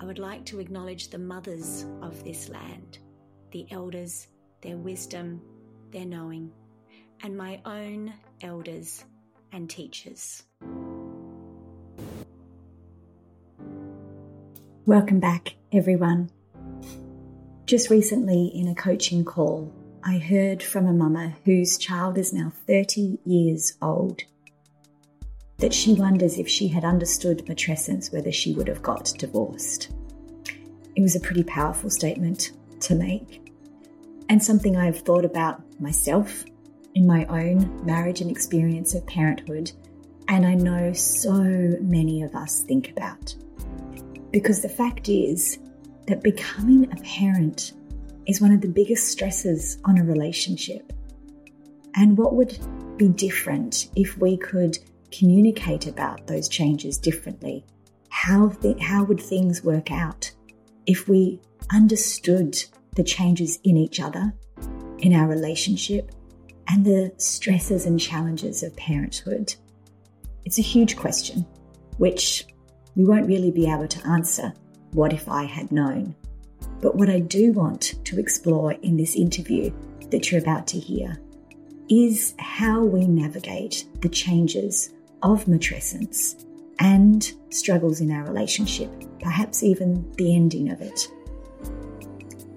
I would like to acknowledge the mothers of this land, the elders, their wisdom, their knowing, and my own elders and teachers. Welcome back, everyone. Just recently, in a coaching call, I heard from a mama whose child is now 30 years old that she wonders if she had understood matrescence, whether she would have got divorced. It was a pretty powerful statement to make, and something I've thought about myself in my own marriage and experience of parenthood, and I know so many of us think about. Because the fact is that becoming a parent is one of the biggest stresses on a relationship. And what would be different if we could communicate about those changes differently? How, th- how would things work out if we understood the changes in each other, in our relationship, and the stresses and challenges of parenthood? It's a huge question, which we won't really be able to answer what if I had known. But what I do want to explore in this interview that you're about to hear is how we navigate the changes of matrescence and struggles in our relationship, perhaps even the ending of it.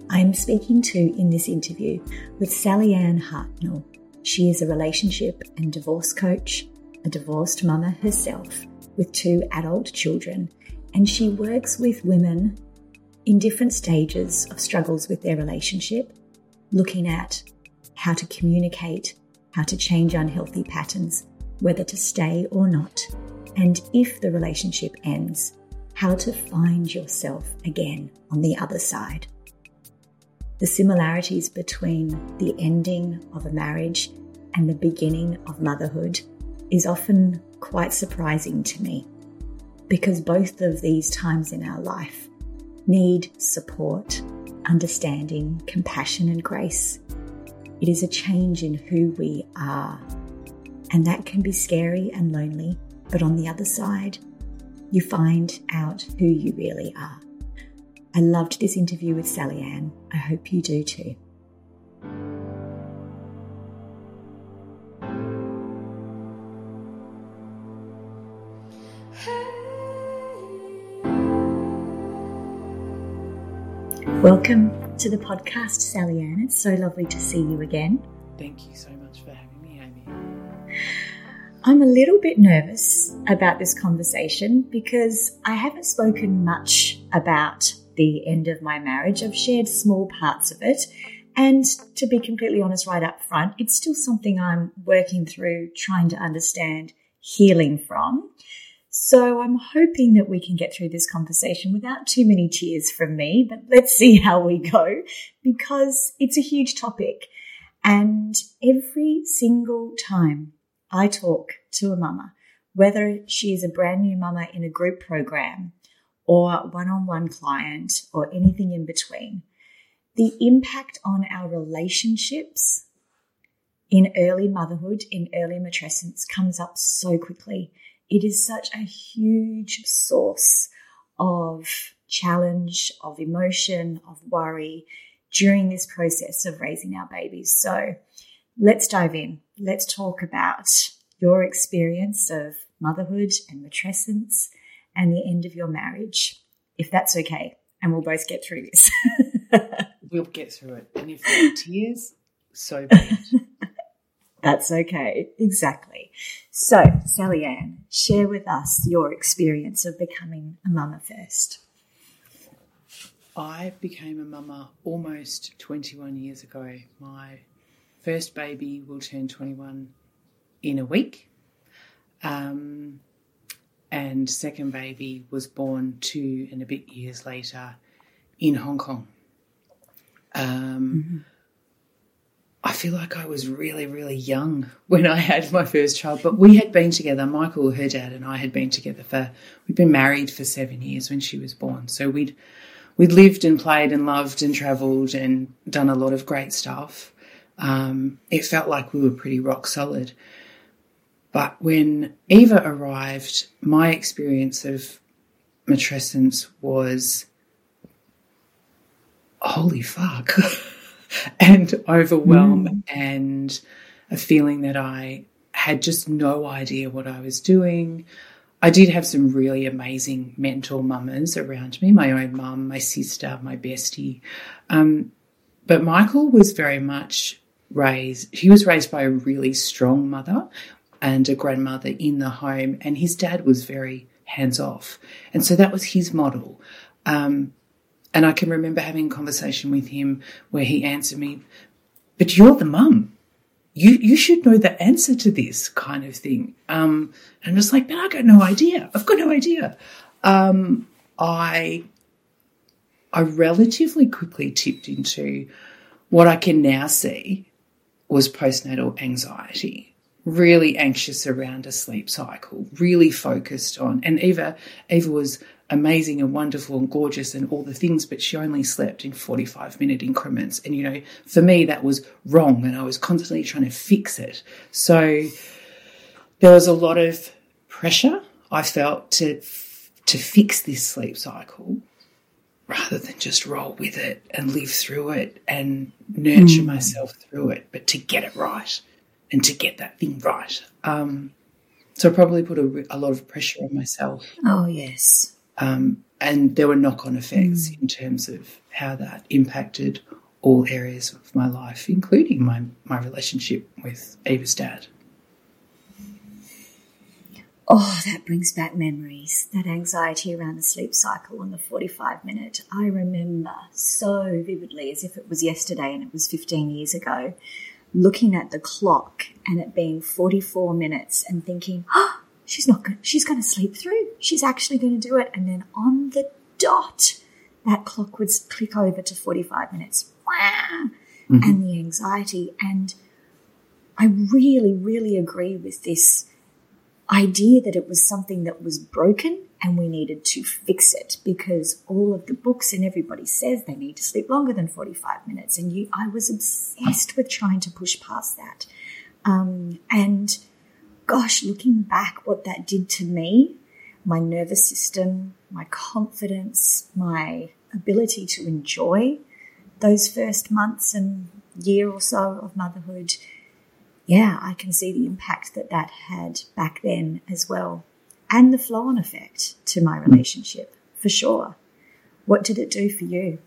I'm speaking to in this interview with Sallyanne Hartnell. She is a relationship and divorce coach, a divorced mama herself, with two adult children, and she works with women in different stages of struggles with their relationship, looking at how to communicate, how to change unhealthy patterns, whether to stay or not, and if the relationship ends, how to find yourself again on the other side. The similarities between the ending of a marriage and the beginning of motherhood is often quite surprising to me because both of these times in our life need support, understanding, compassion, and grace. It is a change in who we are, and that can be scary and lonely, but on the other side, you find out who you really are. I loved this interview with Sallyanne. I hope you do too. Welcome to the podcast, Sallyanne. It's so lovely to see you again. Thank you so much I'm a little bit nervous about this conversation because I haven't spoken much about the end of my marriage. I've shared small parts of it. And to be completely honest, right up front, it's still something I'm working through, trying to understand, healing from. So I'm hoping that we can get through this conversation without too many tears from me, but let's see how we go because it's a huge topic. And every single time I talk to a mama, whether she is a brand new mama in a group program or one on one client or anything in between, the impact on our relationships in early motherhood, in early matrescence comes up so quickly. It is such a huge source of challenge, of emotion, of worry during this process of raising our babies. So let's dive in. Let's talk about your experience of motherhood and matrescence and the end of your marriage. if that's okay, and we'll both get through this. we'll get through it. And if there are tears, so be it. That's okay. Exactly. So, Sallyanne, share with us your experience of becoming a mama first. I became a mama almost 21 years ago. My first baby will turn 21 in a week. Um, and second baby was born two and a bit years later in Hong Kong. Um, mm-hmm. I feel like I was really, really young when I had my first child, but we had been together. Michael, her dad, and I had been together for we'd been married for seven years when she was born. So we'd we'd lived and played and loved and travelled and done a lot of great stuff. Um, it felt like we were pretty rock solid. But when Eva arrived, my experience of matrescence was holy fuck. and overwhelm mm. and a feeling that I had just no idea what I was doing. I did have some really amazing mentor mamas around me my own mum, my sister, my bestie. Um, but Michael was very much raised, he was raised by a really strong mother and a grandmother in the home, and his dad was very hands off. And so that was his model. Um, and I can remember having a conversation with him where he answered me, but you're the mum. You, you should know the answer to this kind of thing. Um, and I'm just like, man, I got no idea. I've got no idea. Um, I, I relatively quickly tipped into what I can now see was postnatal anxiety really anxious around a sleep cycle, really focused on. And Eva, Eva was amazing and wonderful and gorgeous and all the things, but she only slept in 45 minute increments. And, you know, for me, that was wrong. And I was constantly trying to fix it. So there was a lot of pressure I felt to, to fix this sleep cycle rather than just roll with it and live through it and nurture mm. myself through it, but to get it right and to get that thing right. Um, so I probably put a, a, lot of pressure on myself. Oh, yes. Um, and there were knock on effects mm. in terms of how that impacted all areas of my life, including my, my relationship with Eva's dad. Oh, that brings back memories. That anxiety around the sleep cycle and the 45 minute. I remember so vividly as if it was yesterday and it was 15 years ago looking at the clock and it being 44 minutes and thinking, oh, she's not good. She's going to sleep through. She's actually going to do it. And then on the dot, that clock would click over to 45 minutes. Mm-hmm. And the anxiety. And I really, really agree with this idea that it was something that was broken and we needed to fix it because all of the books and everybody says they need to sleep longer than 45 minutes. And you, I was obsessed with trying to push past that. Um, and gosh, looking back, what that did to me, my nervous system, my confidence, my ability to enjoy those first months and year or so of motherhood, yeah, I can see the impact that that had back then as well and the flow on effect to my relationship for sure. What did it do for you?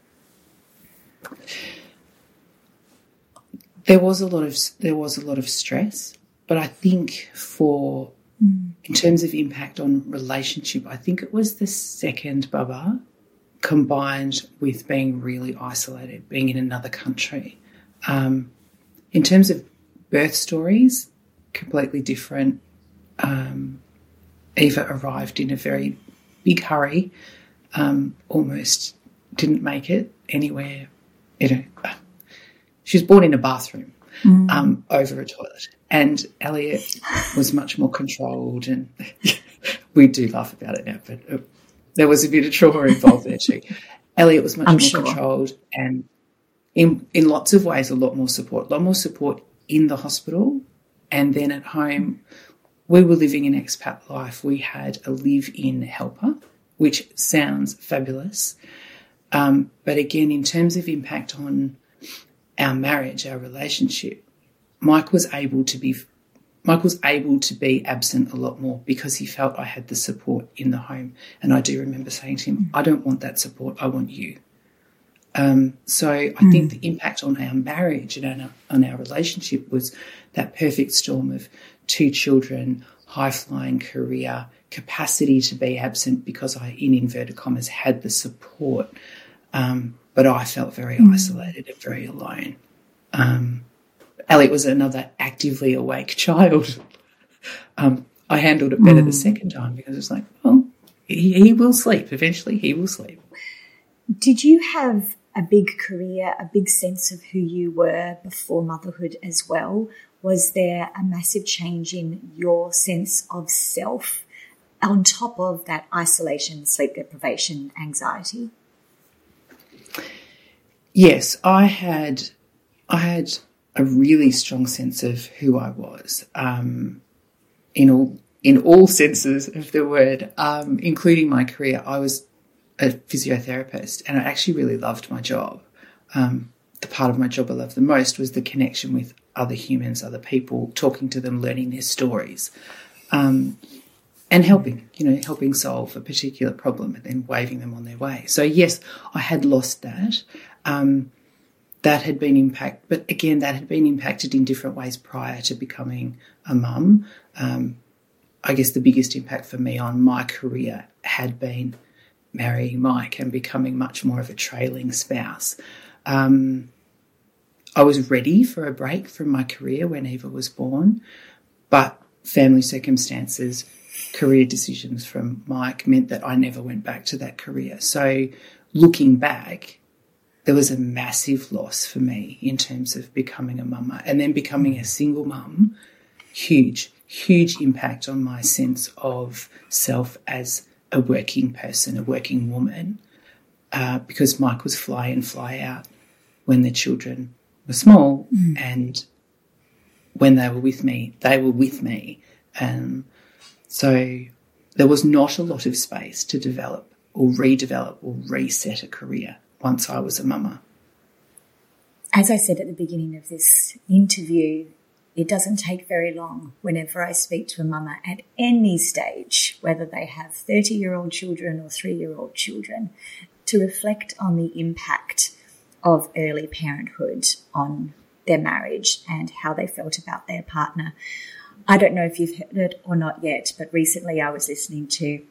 There was a lot of there was a lot of stress, but I think for mm. in terms of impact on relationship, I think it was the second Baba combined with being really isolated, being in another country. Um, in terms of birth stories, completely different. Um, Eva arrived in a very big hurry, um, almost didn't make it anywhere. You know, she was born in a bathroom mm. um, over a toilet, and Elliot was much more controlled. And we do laugh about it now, but uh, there was a bit of trauma involved there too. Elliot was much I'm more sure. controlled, and in in lots of ways, a lot more support. A lot more support in the hospital, and then at home we were living an expat life. We had a live in helper, which sounds fabulous. Um, but again, in terms of impact on our marriage, our relationship, Mike was able to be Michael's able to be absent a lot more because he felt I had the support in the home. And I do remember saying to him, I don't want that support, I want you. Um, so I mm. think the impact on our marriage and on our, on our relationship was that perfect storm of two children, high flying career, capacity to be absent because I, in inverted commas, had the support. Um, but I felt very mm. isolated and very alone. Um, Elliot was another actively awake child. Um, I handled it better mm. the second time because it's like, well, he, he will sleep. Eventually, he will sleep. Did you have a big career, a big sense of who you were before motherhood as well? Was there a massive change in your sense of self on top of that isolation, sleep deprivation, anxiety? Yes, I had I had a really strong sense of who I was um, in all in all senses of the word, um, including my career. I was a physiotherapist, and I actually really loved my job. Um, the part of my job I loved the most was the connection with other humans, other people, talking to them, learning their stories, um, and helping, you know, helping solve a particular problem and then waving them on their way. So, yes, I had lost that. Um, that had been impacted, but again, that had been impacted in different ways prior to becoming a mum. Um, I guess the biggest impact for me on my career had been marrying Mike and becoming much more of a trailing spouse. Um, I was ready for a break from my career when Eva was born, but family circumstances, career decisions from Mike meant that I never went back to that career. So looking back, there was a massive loss for me in terms of becoming a mama and then becoming a single mum. Huge, huge impact on my sense of self as a working person, a working woman, uh, because Mike was fly in, fly out when the children were small, mm. and when they were with me, they were with me. Um, so there was not a lot of space to develop or redevelop or reset a career once I was a mama. As I said at the beginning of this interview, it doesn't take very long whenever I speak to a mama at any stage, whether they have 30 year old children or three year old children, to reflect on the impact of early parenthood on their marriage and how they felt about their partner. I don't know if you've heard it or not yet, but recently I was listening to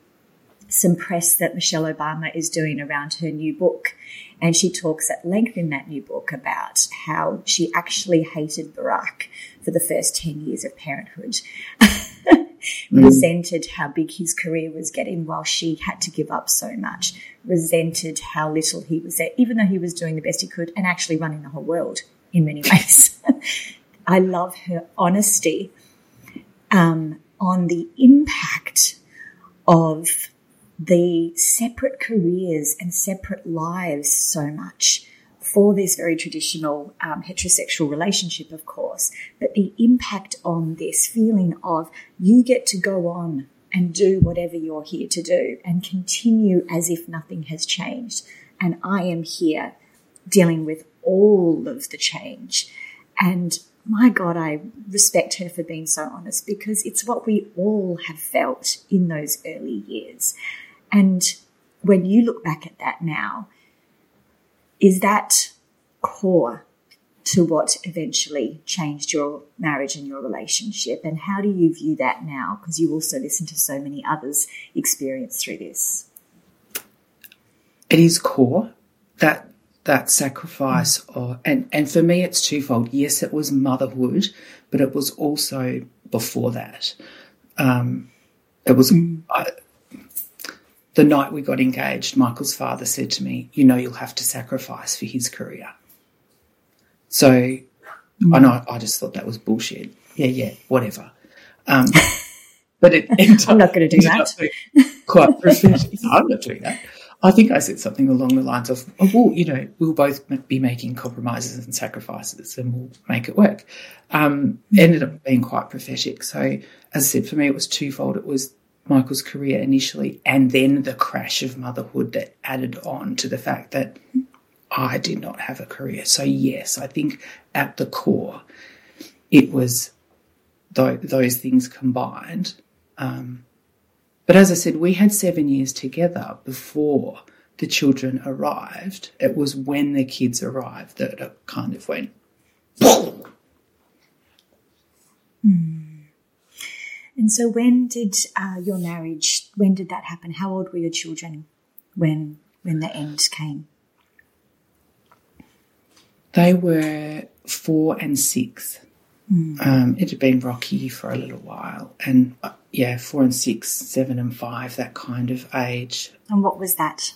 some press that Michelle Obama is doing around her new book. And she talks at length in that new book about how she actually hated Barack for the first 10 years of parenthood. mm. Resented how big his career was getting while she had to give up so much. Resented how little he was there, even though he was doing the best he could and actually running the whole world in many ways. I love her honesty um, on the impact of the separate careers and separate lives so much for this very traditional um, heterosexual relationship, of course, but the impact on this feeling of you get to go on and do whatever you're here to do and continue as if nothing has changed. And I am here dealing with all of the change. And my God, I respect her for being so honest because it's what we all have felt in those early years. And when you look back at that now, is that core to what eventually changed your marriage and your relationship? And how do you view that now? Because you also listen to so many others experience through this. It is core that that sacrifice mm. or and and for me it's twofold. Yes, it was motherhood, but it was also before that. Um, it was mm. I, the night we got engaged, Michael's father said to me, You know, you'll have to sacrifice for his career. So mm. I I just thought that was bullshit. Yeah, yeah, whatever. Um, but it, I'm not going to do that. Quite prophetic. I'm not doing that. I think I said something along the lines of, oh, well, you know, we'll both be making compromises and sacrifices and we'll make it work. Um, ended up being quite prophetic. So, as I said, for me, it was twofold. It was Michael's career initially, and then the crash of motherhood that added on to the fact that I did not have a career. So, yes, I think at the core, it was th- those things combined. Um, but as I said, we had seven years together before the children arrived. It was when the kids arrived that it kind of went. Mm. And so, when did uh, your marriage? When did that happen? How old were your children when when the end came? They were four and six. Mm. Um, it had been rocky for a little while, and uh, yeah, four and six, seven and five, that kind of age. And what was that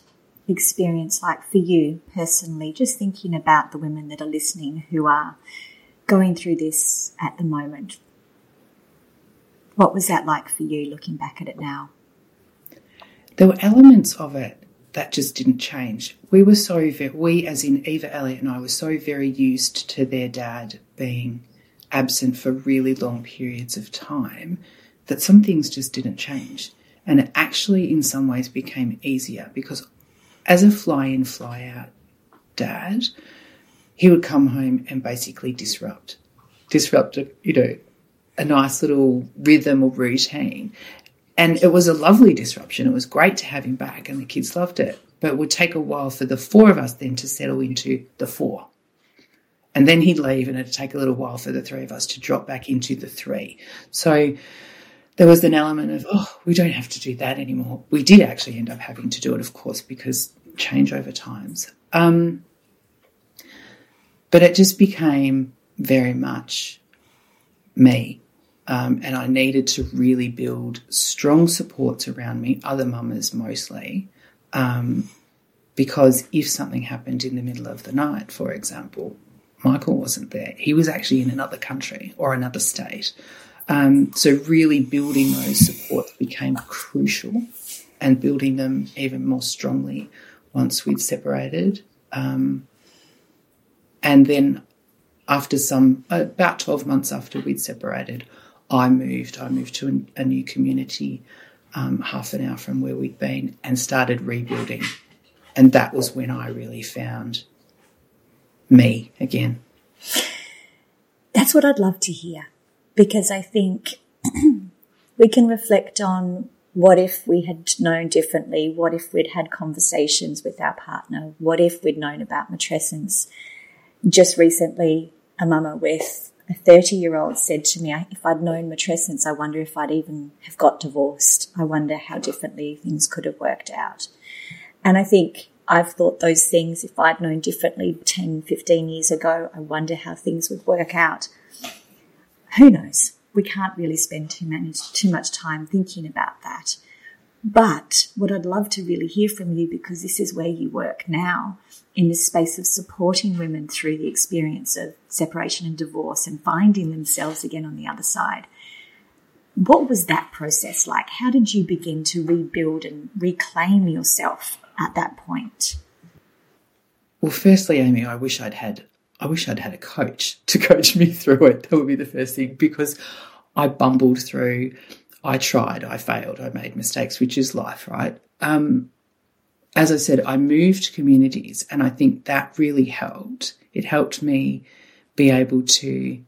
experience like for you personally? Just thinking about the women that are listening who are going through this at the moment. What was that like for you looking back at it now? There were elements of it that just didn't change. We were so, very, we as in Eva Elliott and I were so very used to their dad being absent for really long periods of time that some things just didn't change. And it actually, in some ways, became easier because as a fly in, fly out dad, he would come home and basically disrupt, disrupt, you know, a nice little rhythm or routine. And it was a lovely disruption. It was great to have him back, and the kids loved it. But it would take a while for the four of us then to settle into the four. And then he'd leave, and it'd take a little while for the three of us to drop back into the three. So there was an element of, oh, we don't have to do that anymore. We did actually end up having to do it, of course, because change over times. Um, but it just became very much me. Um, and I needed to really build strong supports around me, other mamas mostly, um, because if something happened in the middle of the night, for example, Michael wasn't there. He was actually in another country or another state. Um, so, really building those supports became crucial and building them even more strongly once we'd separated. Um, and then, after some, about 12 months after we'd separated, I moved. I moved to a, new community um, half an hour from where we'd been and started rebuilding. And that was when I really found me again. That's what I'd love to hear because I think we can reflect on what if we had known differently? What if we'd had conversations with our partner? What if we'd known about matrescence? Just recently, a mama with a 30 year old said to me, if I'd known matrescence, I wonder if I'd even have got divorced. I wonder how differently things could have worked out. And I think I've thought those things if I'd known differently 10, 15 years ago. I wonder how things would work out. Who knows? We can't really spend too, many, too much time thinking about that. But what I'd love to really hear from you, because this is where you work now, in this space of supporting women through the experience of separation and divorce and finding themselves again on the other side. What was that process like? How did you begin to rebuild and reclaim yourself at that point? Well, firstly, Amy, I wish I'd had I wish I'd had a coach to coach me through it. That would be the first thing because I bumbled through. I tried, I failed, I made mistakes, which is life, right? Um, as I said, I moved communities, and I think that really helped. It helped me be able to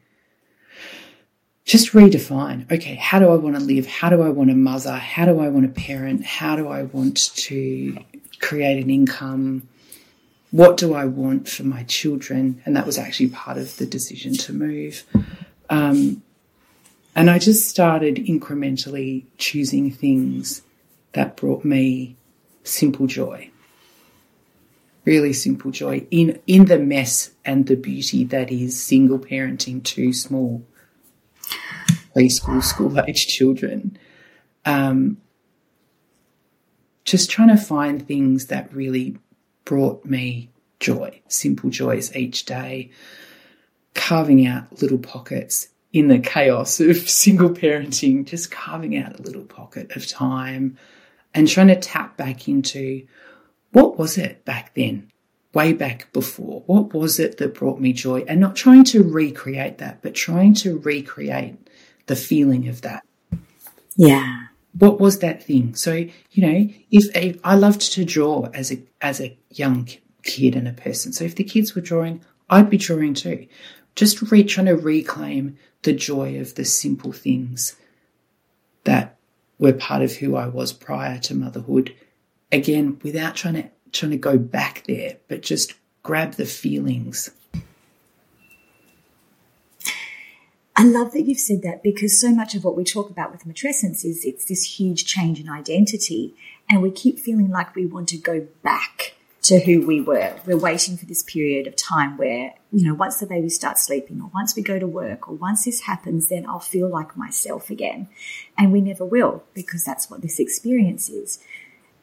just redefine okay, how do I want to live? How do I want to mother? How do I want to parent? How do I want to create an income. What do I want for my children? And that was actually part of the decision to move. Um, and I just started incrementally choosing things that brought me simple joy. Really simple joy in, in the mess and the beauty that is single parenting two small preschool, school age children. Um, just trying to find things that really brought me joy, simple joys each day, carving out little pockets in the chaos of single parenting, just carving out a little pocket of time and trying to tap back into what was it back then, way back before? What was it that brought me joy? And not trying to recreate that, but trying to recreate the feeling of that. Yeah what was that thing? So, you know, if I loved to draw as a, as a young kid and a person. So if the kids were drawing, I'd be drawing too. just re- trying to reclaim the joy of the simple things that were part of who I was prior to motherhood. Again, without trying to trying to go back there, but just grab the feelings. I love that you've said that because so much of what we talk about with matrescence is it's this huge change in identity, and we keep feeling like we want to go back to who we were. We're waiting for this period of time where, you know, once the baby starts sleeping or once we go to work or once this happens, then I'll feel like myself again. And we never will because that's what this experience is.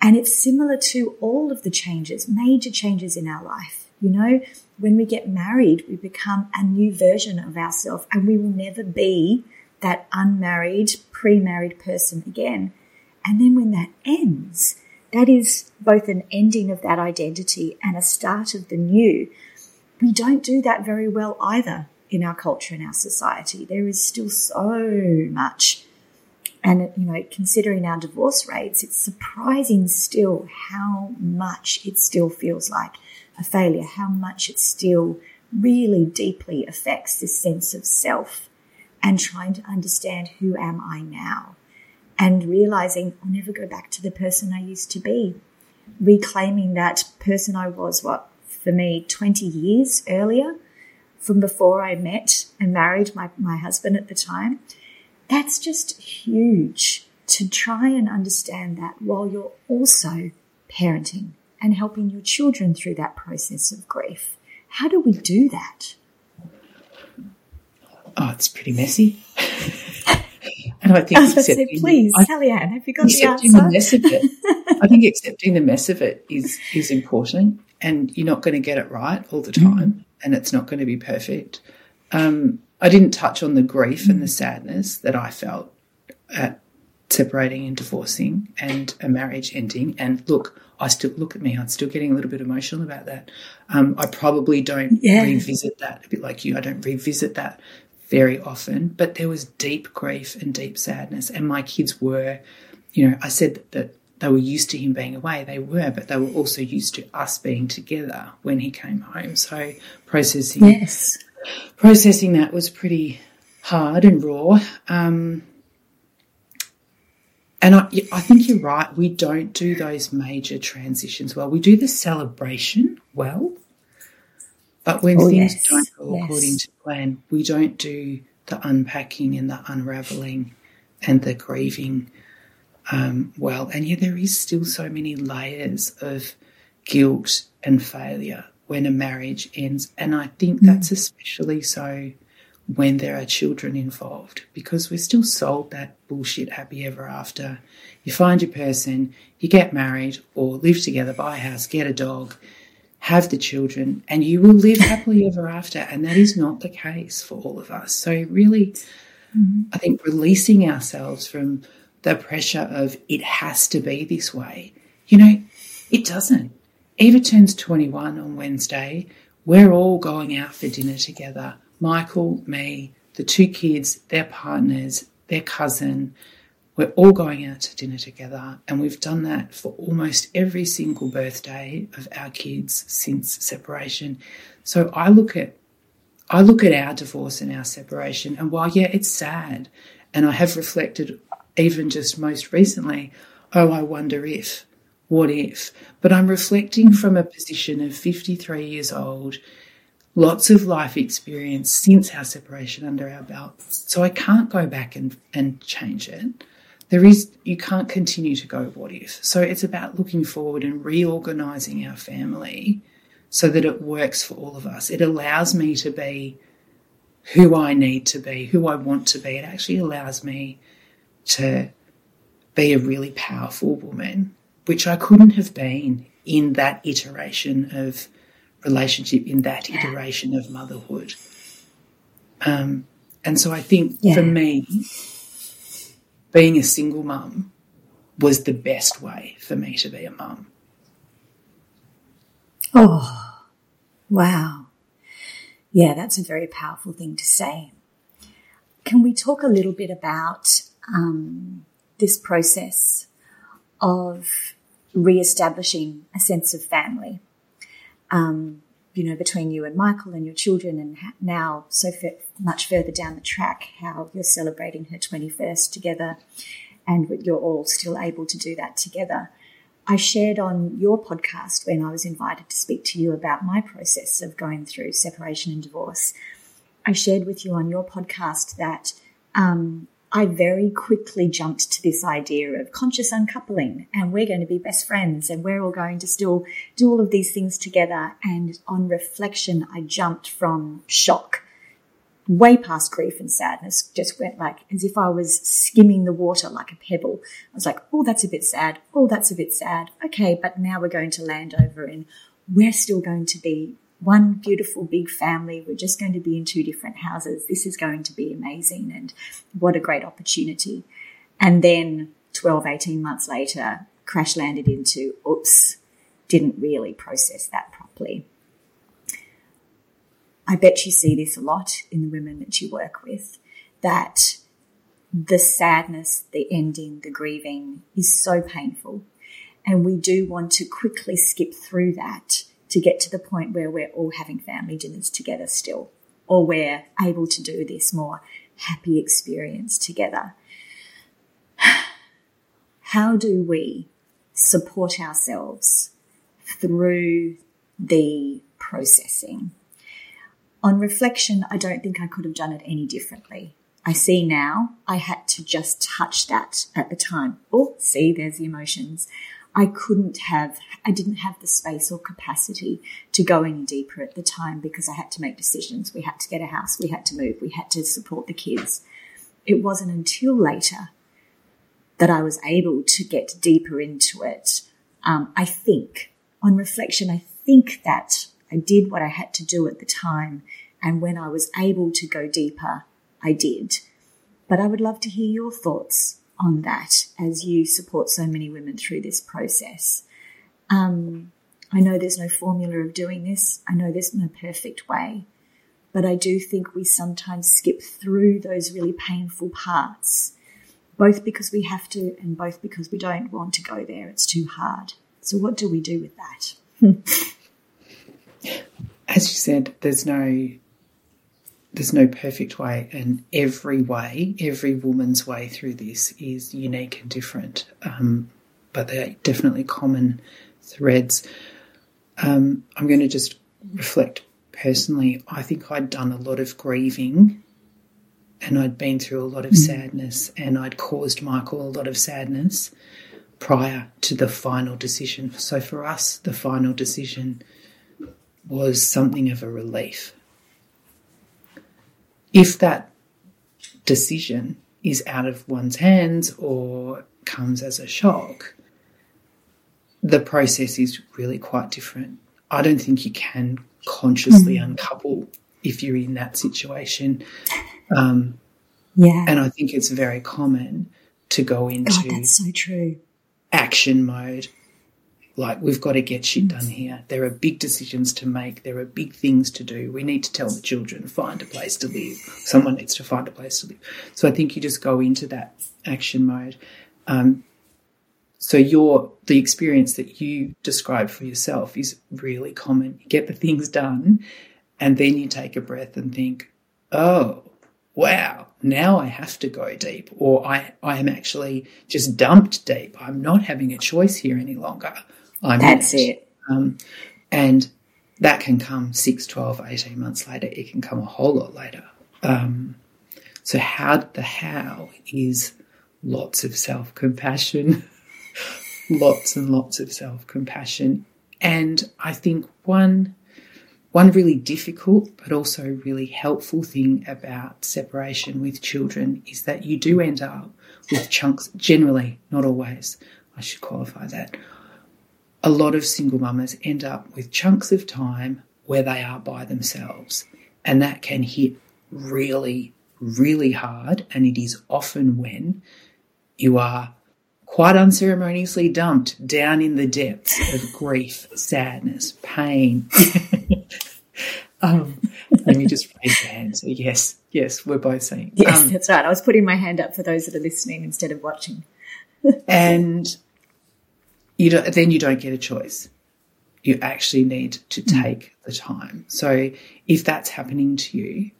And it's similar to all of the changes, major changes in our life. You know, when we get married, we become a new version of ourselves and we will never be that unmarried, pre-married person again. And then when that ends, that is both an ending of that identity and a start of the new. We don't do that very well either in our culture and our society. There is still so much. And, you know, considering our divorce rates, it's surprising still how much it still feels like a failure, how much it still really deeply affects this sense of self and trying to understand who am I now and realizing I'll never go back to the person I used to be. Reclaiming that person I was, what, for me, 20 years earlier from before I met and married my, my husband at the time. That's just huge to try and understand that while you're also parenting and helping your children through that process of grief. How do we do that? Oh, it's pretty messy. and I think I was say, please, Kellyanne, have you got the answer? The mess of it, I think accepting the mess of it is is important, and you're not going to get it right all the time, mm. and it's not going to be perfect. Um, I didn't touch on the grief mm. and the sadness that I felt at separating and divorcing and a marriage ending. And look, I still look at me, I'm still getting a little bit emotional about that. Um, I probably don't yeah. revisit that a bit like you. I don't revisit that very often, but there was deep grief and deep sadness. And my kids were, you know, I said that they were used to him being away. They were, but they were also used to us being together when he came home. So processing, yes, processing that was pretty hard and raw. Um, and I, I think you're right. We don't do those major transitions well. We do the celebration well, but when oh, things yes. don't go yes. according to plan, we don't do the unpacking and the unraveling and the grieving um, well. And yeah, there is still so many layers of guilt and failure when a marriage ends. And I think mm. that's especially so when there are children involved because we're still sold that bullshit happy ever after. You find your person, you get married or live together, buy a house, get a dog, have the children, and you will live happily ever after. And that is not the case for all of us. So, really, mm-hmm. I think releasing ourselves from the pressure of it has to be this way, you know, it doesn't. Eva turns 21 on Wednesday. We're all going out for dinner together Michael, me, the two kids, their partners, their cousin. We're all going out to dinner together, and we've done that for almost every single birthday of our kids since separation. So I look at I look at our divorce and our separation, and while yeah, it's sad, and I have reflected even just most recently, oh, I wonder if, what if? But I'm reflecting from a position of 53 years old lots of life experience since our separation under our belts. So I can't go back and, and change it. There is, you can't continue to go, what if? So it's about looking forward and reorganizing our family so that it works for all of us. It allows me to be who I need to be, who I want to be. It actually allows me to be a really powerful woman, which I couldn't have been in that iteration of relationship in that iteration of motherhood. Um, and so I think yeah. for me, being a single mum was the best way for me to be a mum. Oh, wow. Yeah, that's a very powerful thing to say. Can we talk a little bit about um, this process of re establishing a sense of family? Um, you know, between you and Michael and your children, and now so much further down the track, how you're celebrating her 21st together and you're all still able to do that together. I shared on your podcast when I was invited to speak to you about my process of going through separation and divorce. I shared with you on your podcast that um, I very quickly jumped to this idea of conscious uncoupling and we're going to be best friends and we're all going to still do all of these things together. And on reflection, I jumped from shock way past grief and sadness, just went like as if I was skimming the water like a pebble. I was like, oh, that's a bit sad. Oh, that's a bit sad. Okay, but now we're going to land over and we're still going to be one beautiful big family. We're just going to be in two different houses. This is going to be amazing. And what a great opportunity. And then 12, 18 months later, crash landed into, oops, didn't really process that properly. I bet you see this a lot in the women that you work with that the sadness, the ending, the grieving is so painful. And we do want to quickly skip through that to get to the point where we're all having family dinners together still, or we're able to do this more happy experience together. How do we support ourselves through the processing? On reflection, I don't think I could have done it any differently. I see now I had to just touch that at the time. Oh, see, there's the emotions. I couldn't have, I didn't have the space or capacity to go any deeper at the time because I had to make decisions. We had to get a house, we had to move, we had to support the kids. It wasn't until later that I was able to get deeper into it. Um, I think, on reflection, I think that I did what I had to do at the time. And when I was able to go deeper, I did. But I would love to hear your thoughts on that as you support so many women through this process. Um, I know there's no formula of doing this. I know there's no perfect way, but I do think we sometimes skip through those really painful parts, both because we have to and both because we don't want to go there. It's too hard. So what do we do with that? As you said, there's no there's no perfect way, and every way, every woman's way through this is unique and different. Um, but they're definitely common threads. Um, I'm going to just reflect personally. I think I'd done a lot of grieving and I'd been through a lot of mm. sadness and I'd caused Michael a lot of sadness prior to the final decision. So for us, the final decision was something of a relief if that decision is out of one's hands or comes as a shock, the process is really quite different. I don't think you can consciously mm. uncouple if you're in that situation. Um, yeah. And I think it's very common to go into God, that's so action mode like, we've got to get shit done here. There are big decisions to make. There are big things to do. We need to tell the children, find a place to live. Someone needs to find a place to live. So I think you just go into that action mode. Um, so your the experience that you describe for yourself is really common. You get the things done, and then you take a breath and think, "Oh, wow! Now I have to go deep, or I I am actually just dumped deep. I'm not having a choice here any longer." I'm That's it. Um, and that can come 6, 12, 18 months later. It can come a whole lot later. Um, so how the how is lots of self compassion, lots and lots of self compassion, and I think one one really difficult but also really helpful thing about separation with children is that you do end up with chunks. Generally, not always. I should qualify that a lot of single mamas end up with chunks of time where they are by themselves. And that can hit really, really hard. And it is often when you are quite unceremoniously dumped down in the depths of grief, sadness, pain. um, let me just raise your hand. So, yes, yes, we're both saying. Yes, um, that's right. I was putting my hand up for those that are listening instead of watching. and you don't, then you don't get a choice. you actually need to mm. take the time. So if that's happening to you,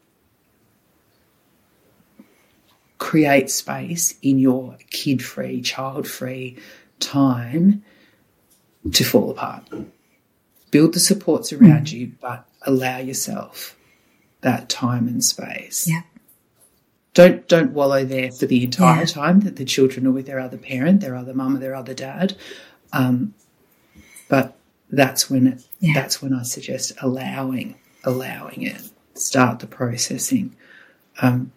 create space in your kid free, child free time to fall apart. Build the supports around mm. you, but allow yourself that time and space. Yeah. Don't don't wallow there for the entire yeah. time that the children are with their other parent, their other mum, or their other dad. Um, but that's when it, yeah. that's when I suggest allowing allowing it. Start the processing. Um,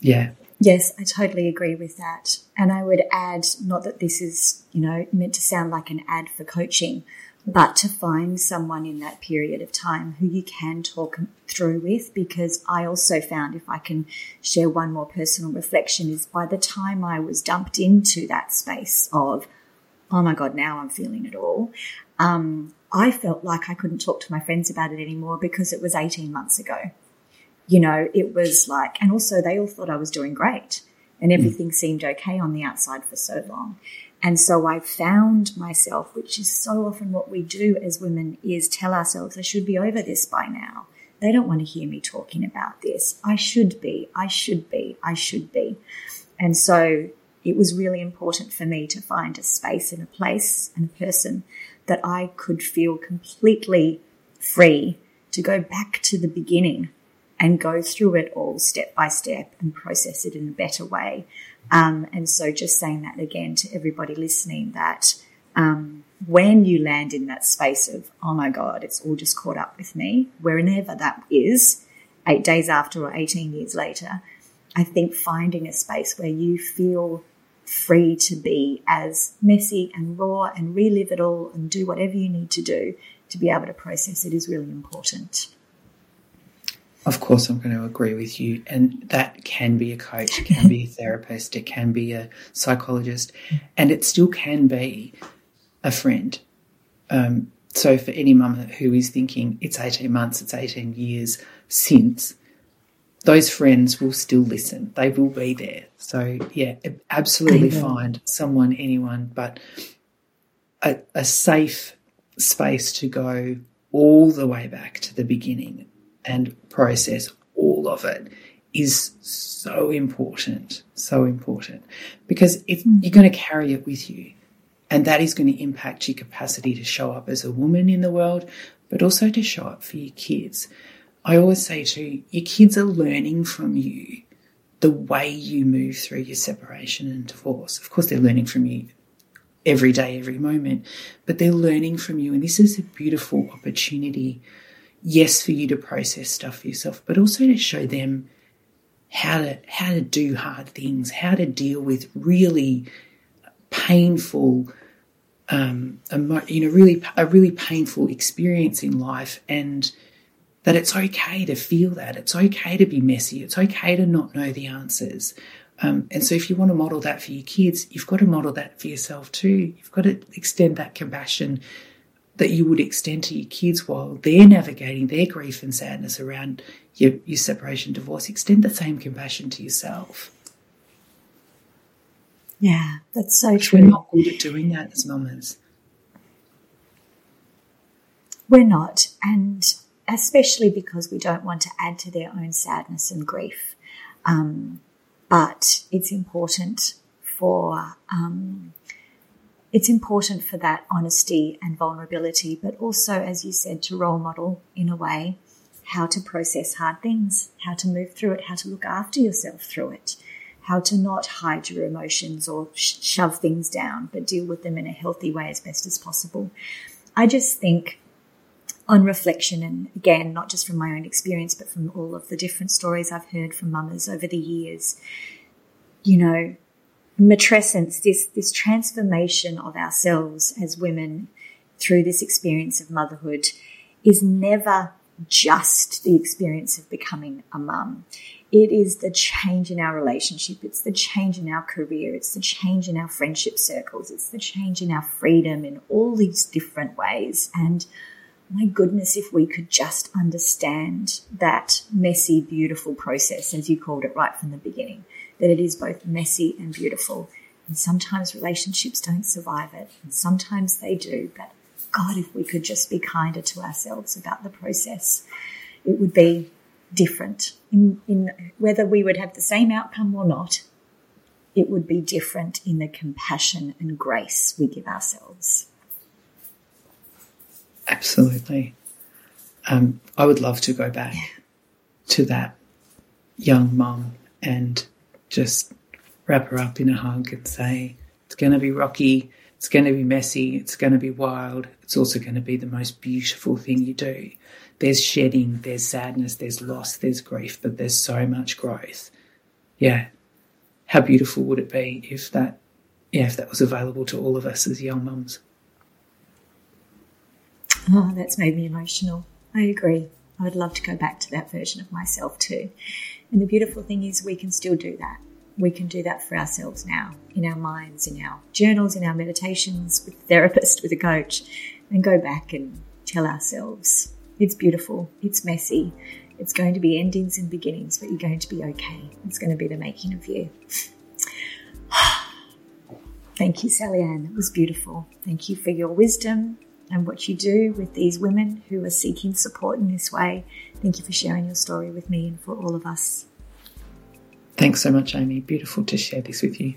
yeah. Yes, I totally agree with that. And I would add, not that this is, you know, meant to sound like an ad for coaching, but to find someone in that period of time who you can talk through with. Because I also found, if I can share one more personal reflection, is by the time I was dumped into that space of, oh my God, now I'm feeling it all, um, I felt like I couldn't talk to my friends about it anymore because it was 18 months ago. You know, it was like, and also they all thought I was doing great and everything mm. seemed okay on the outside for so long. And so I found myself, which is so often what we do as women, is tell ourselves, I should be over this by now. They don't want to hear me talking about this. I should be, I should be, I should be. And so it was really important for me to find a space and a place and a person that I could feel completely free to go back to the beginning and go through it all step by step and process it in a better way. Um, and so just saying that again to everybody listening that um, when you land in that space of, oh my God, it's all just caught up with me, wherever that is, eight days after or 18 years later, I think finding a space where you feel free to be as messy and raw and relive it all and do whatever you need to do to be able to process it is really important. Of course, I'm going to agree with you. And that can be a coach, it can be a therapist, it can be a psychologist, and it still can be a friend. Um, so, for any mum who is thinking it's 18 months, it's 18 years since, those friends will still listen. They will be there. So, yeah, absolutely find someone, anyone, but a, a safe space to go all the way back to the beginning and process all of it is so important, so important because if mm. you're going to carry it with you and that is going to impact your capacity to show up as a woman in the world, but also to show up for your kids. I always say to your kids are learning from you the way you move through your separation and divorce. Of course, they're learning from you every day, every moment, but they're learning from you. And this is a beautiful opportunity yes, for you to process stuff for yourself, but also to show them how to how to do hard things, how to deal with really painful, um, you know, really a really painful experience in life, and that it's okay to feel that. It's okay to be messy. It's okay to not know the answers. Um, and so, if you want to model that for your kids, you've got to model that for yourself too. You've got to extend that compassion that you would extend to your kids while they're navigating their grief and sadness around your, your separation, divorce. Extend the same compassion to yourself. Yeah, that's so true. We're not good at doing that as mamas. We're not, and especially because we don't want to add to their own sadness and grief. Um, but it's important for um, it's important for that honesty and vulnerability, but also, as you said, to role model in a way how to process hard things, how to move through it, how to look after yourself through it, how to not hide your emotions or sh- shove things down, but deal with them in a healthy way as best as possible. I just think on reflection, and again, not just from my own experience, but from all of the different stories I've heard from mamas over the years, you know, matrescence, this, this transformation of ourselves as women through this experience of motherhood is never just the experience of becoming a mum. It is the change in our relationship. It's the change in our career. It's the change in our friendship circles. It's the change in our freedom in all these different ways. And my goodness, if we could just understand that messy, beautiful process, as you called it right from the beginning, that it is both messy and beautiful. And sometimes relationships don't survive it, and sometimes they do, but God, if we could just be kinder to ourselves about the process, it would be different. In, in whether we would have the same outcome or not, it would be different in the compassion and grace we give ourselves. Absolutely. Um, I would love to go back yeah. to that young mum and just wrap her up in a hug and say, it's going to be rocky, it's going to be messy, it's going to be wild, it's also going to be the most beautiful thing you do. There's shedding, there's sadness, there's loss, there's grief, but there's so much growth. Yeah. How beautiful would it be if that, yeah, if that was available to all of us as young mums? Oh, that's made me emotional. I agree. I'd love to go back to that version of myself too. And the beautiful thing is, we can still do that. We can do that for ourselves now, in our minds, in our journals, in our meditations, with a therapist, with a coach, and go back and tell ourselves it's beautiful, it's messy, it's going to be endings and beginnings, but you're going to be okay. It's going to be the making of you. Thank you, Sallyanne. It was beautiful. Thank you for your wisdom and what you do with these women who are seeking support in this way. Thank you for sharing your story with me and for all of us. Thanks so much, Amy. Beautiful to share this with you.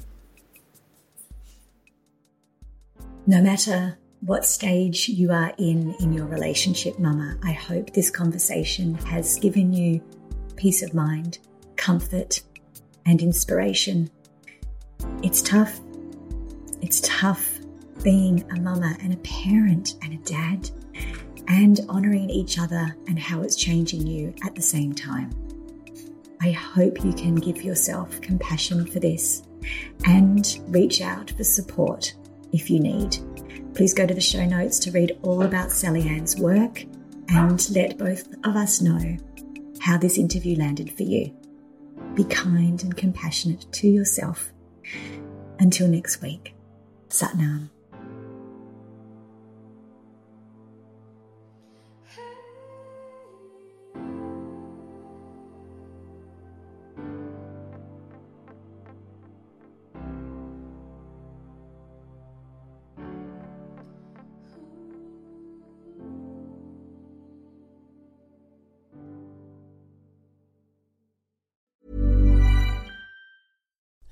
No matter what stage you are in in your relationship, Mama, I hope this conversation has given you peace of mind, comfort, and inspiration. It's tough. It's tough being a mama and a parent and a dad and honoring each other and how it's changing you at the same time. I hope you can give yourself compassion for this and reach out for support if you need. Please go to the show notes to read all about Sallyanne's work and let both of us know how this interview landed for you. Be kind and compassionate to yourself. Until next week, Satnam.